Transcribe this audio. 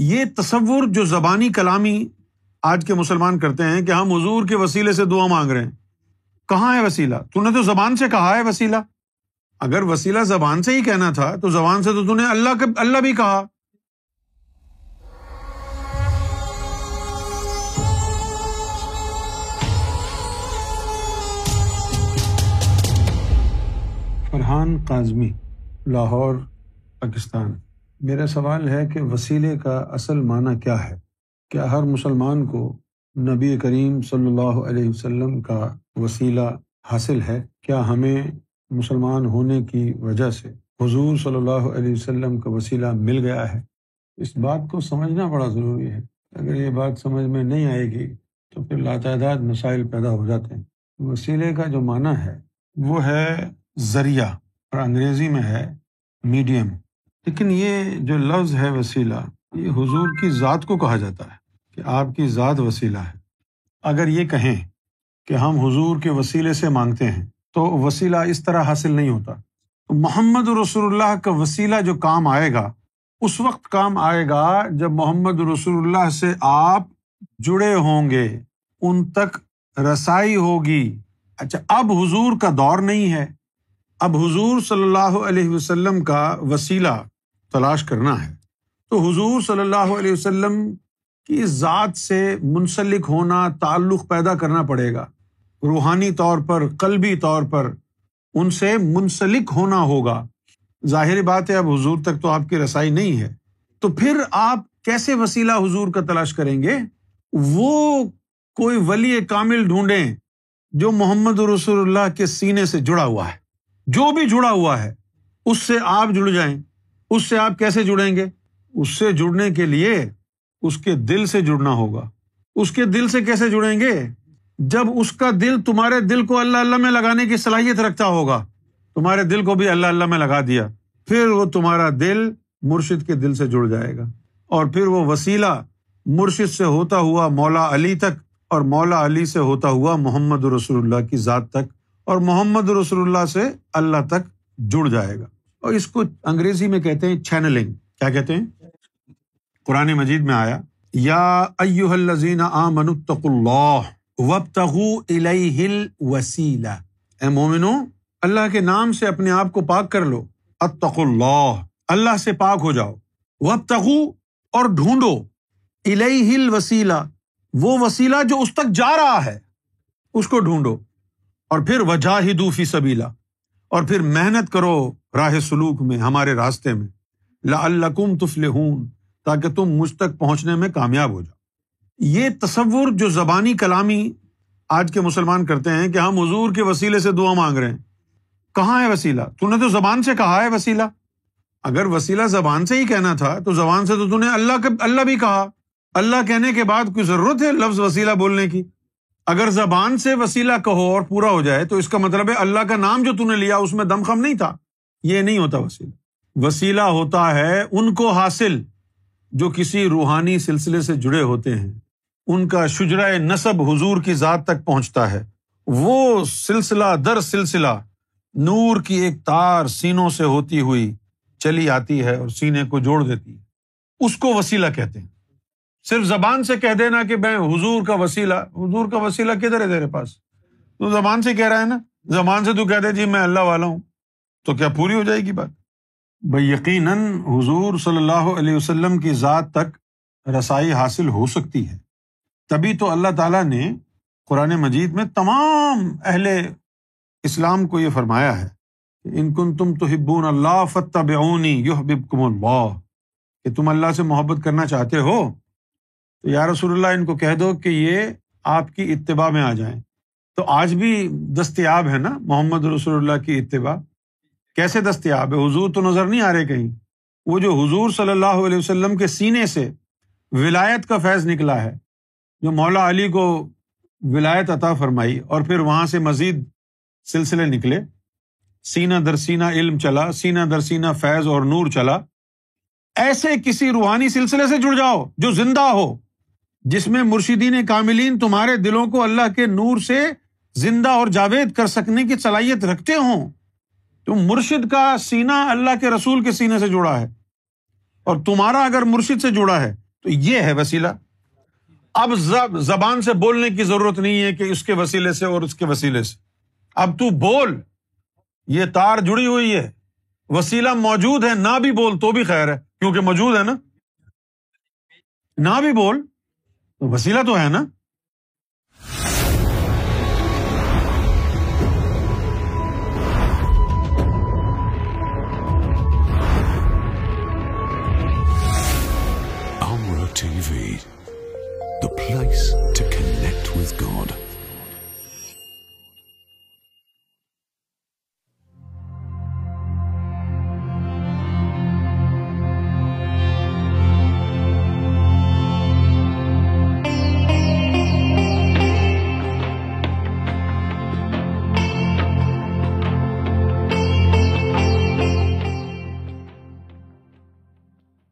یہ تصور جو زبانی کلامی آج کے مسلمان کرتے ہیں کہ ہم حضور کے وسیلے سے دعا مانگ رہے ہیں۔ کہاں ہے وسیلہ؟ تو نے تو زبان سے کہا ہے وسیلہ۔ اگر وسیلہ زبان سے ہی کہنا تھا، تو زبان سے تو نے اللہ اللہ بھی کہا۔ فرحان کاظمی لاہور، پاکستان۔ میرا سوال ہے کہ وسیلے کا اصل معنی کیا ہے؟ کیا ہر مسلمان کو نبی کریم صلی اللہ علیہ وسلم کا وسیلہ حاصل ہے؟ کیا ہمیں مسلمان ہونے کی وجہ سے حضور صلی اللہ علیہ وسلم کا وسیلہ مل گیا ہے؟ اس بات کو سمجھنا بڑا ضروری ہے۔ اگر یہ بات سمجھ میں نہیں آئے گی تو پھر لاتعداد مسائل پیدا ہو جاتے ہیں۔ وسیلے کا جو معنی ہے وہ ہے ذریعہ، اور انگریزی میں ہے میڈیم۔ لیکن یہ جو لفظ ہے وسیلہ، یہ حضور کی ذات کو کہا جاتا ہے کہ آپ کی ذات وسیلہ ہے۔ اگر یہ کہیں کہ ہم حضور کے وسیلے سے مانگتے ہیں، تو وسیلہ اس طرح حاصل نہیں ہوتا۔ محمد رسول اللہ کا وسیلہ جو کام آئے گا، اس وقت کام آئے گا جب محمد رسول اللہ سے آپ جڑے ہوں گے، ان تک رسائی ہوگی۔ اچھا اب حضور کا دور نہیں ہے۔ اب حضور صلی اللہ علیہ وسلم کا وسیلہ تلاش کرنا ہے۔ تو حضور صلی اللہ علیہ وسلم کی ذات سے منسلک ہونا، تعلق پیدا کرنا پڑے گا۔ روحانی طور پر، قلبی طور پر ان سے منسلک ہونا ہوگا۔ ظاہر بات ہے، اب حضور تک تو آپ کی رسائی نہیں ہے۔ تو پھر آپ کیسے وسیلہ حضور کا تلاش کریں گے؟ وہ کوئی ولی کامل ڈھونڈیں جو محمد رسول اللہ کے سینے سے جڑا ہوا ہے۔ جو بھی جڑا ہوا ہے، اس سے آپ جڑ جائیں۔ اس سے آپ کیسے جڑیں گے؟ اس سے جڑنے کے لیے اس کے دل سے جڑنا ہوگا۔ اس کے دل سے کیسے جڑیں گے؟ جب اس کا دل تمہارے دل کو اللہ اللہ میں لگانے کی صلاحیت رکھتا ہوگا، تمہارے دل کو بھی اللہ اللہ میں لگا دیا، پھر وہ تمہارا دل مرشد کے دل سے جڑ جائے گا۔ اور پھر وہ وسیلہ مرشد سے ہوتا ہوا مولا علی تک اور مولا علی سے ہوتا ہوا محمد رسول اللہ کی ذات تک اور محمد رسول اللہ سے اللہ تک جڑ جائے گا۔ اور اس کو انگریزی میں کہتے ہیں چینلنگ۔ کیا کہتے ہیں؟ قرآن مجید میں آیا، یا ایو الزین آ منتق اللہ وب تغ وسیلہ اے مومنو، اللہ کے نام سے اپنے آپ کو پاک کر لو۔ اتق اللہ اللہ سے پاک ہو جاؤ۔ وب تغو اور ڈھونڈو۔ الہ وسیلہ وہ وسیلہ جو اس تک جا رہا ہے، اس کو ڈھونڈو۔ اور پھر وجہ ہی دوفی سبیلا اور پھر محنت کرو۔ راہ سلوک میں، ہمارے راستے میں۔ لا الکم تفل تاکہ تم مجھ تک پہنچنے میں کامیاب ہو جاؤ۔ یہ تصور جو زبانی کلامی آج کے مسلمان کرتے ہیں کہ ہم حضور کے وسیلے سے دعا مانگ رہے ہیں۔ کہاں ہے وسیلہ؟ تو نے تو زبان سے کہا ہے وسیلہ۔ اگر وسیلہ زبان سے ہی کہنا تھا، تو زبان سے تو نے اللہ اللہ بھی کہا۔ اللہ کہنے کے بعد کوئی ضرورت ہے لفظ وسیلہ بولنے کی؟ اگر زبان سے وسیلہ کہو اور پورا ہو جائے، تو اس کا مطلب ہے اللہ کا نام جو نے لیا، اس میں دم خم نہیں تھا۔ یہ نہیں ہوتا وسیلہ۔ وسیلہ ہوتا ہے ان کو حاصل جو کسی روحانی سلسلے سے جڑے ہوتے ہیں۔ ان کا شجرا نصب حضور کی ذات تک پہنچتا ہے۔ وہ سلسلہ در سلسلہ نور کی ایک تار سینوں سے ہوتی ہوئی چلی آتی ہے اور سینے کو جوڑ دیتی ہے۔ اس کو وسیلہ کہتے ہیں۔ صرف زبان سے کہہ دینا کہ میں حضور کا وسیلہ، حضور کا وسیلہ کدھر ہے تیرے پاس؟ تو زبان سے کہہ رہا ہے نا؟ زبان سے تو کہہ دے جی میں اللہ والا ہوں۔ تو کیا پوری ہو جائے گی بات؟ بھائی یقیناً حضور صلی اللہ علیہ وسلم کی ذات تک رسائی حاصل ہو سکتی ہے۔ تبھی تو اللہ تعالیٰ نے قرآن مجید میں تمام اہل اسلام کو یہ فرمایا ہے کہ ان کن تم تو ہبون اللہ فتح یو اللہ۔ کہ تم اللہ سے محبت کرنا چاہتے ہو تو یا رسول اللہ ان کو کہہ دو کہ یہ آپ کی اتباع میں آ جائیں۔ تو آج بھی دستیاب ہے نا محمد رسول اللہ کی اتباع؟ کیسے دستیاب ہے؟ حضور تو نظر نہیں آ رہے کہیں۔ وہ جو حضور صلی اللہ علیہ وسلم کے سینے سے ولایت کا فیض نکلا ہے، جو مولا علی کو ولایت عطا فرمائی اور پھر وہاں سے مزید سلسلے نکلے۔ سینہ در سینہ علم چلا، سینہ در سینہ فیض اور نور چلا۔ ایسے کسی روحانی سلسلے سے جڑ جاؤ جو زندہ ہو، جس میں مرشدین کاملین تمہارے دلوں کو اللہ کے نور سے زندہ اور جاوید کر سکنے کی صلاحیت رکھتے ہوں۔ تم مرشد کا سینا اللہ کے رسول کے سینے سے جڑا ہے۔ اور تمہارا اگر مرشد سے جڑا ہے، تو یہ ہے وسیلہ۔ اب زبان سے بولنے کی ضرورت نہیں ہے کہ اس کے وسیلے سے اور اس کے وسیلے سے۔ اب تو بول، یہ تار جڑی ہوئی ہے۔ وسیلہ موجود ہے، نہ بھی بول تو بھی خیر ہے، کیونکہ موجود ہے نا۔ نہ بھی بول تو وسیلہ تو ہے نا۔ TV, the place to connect with God.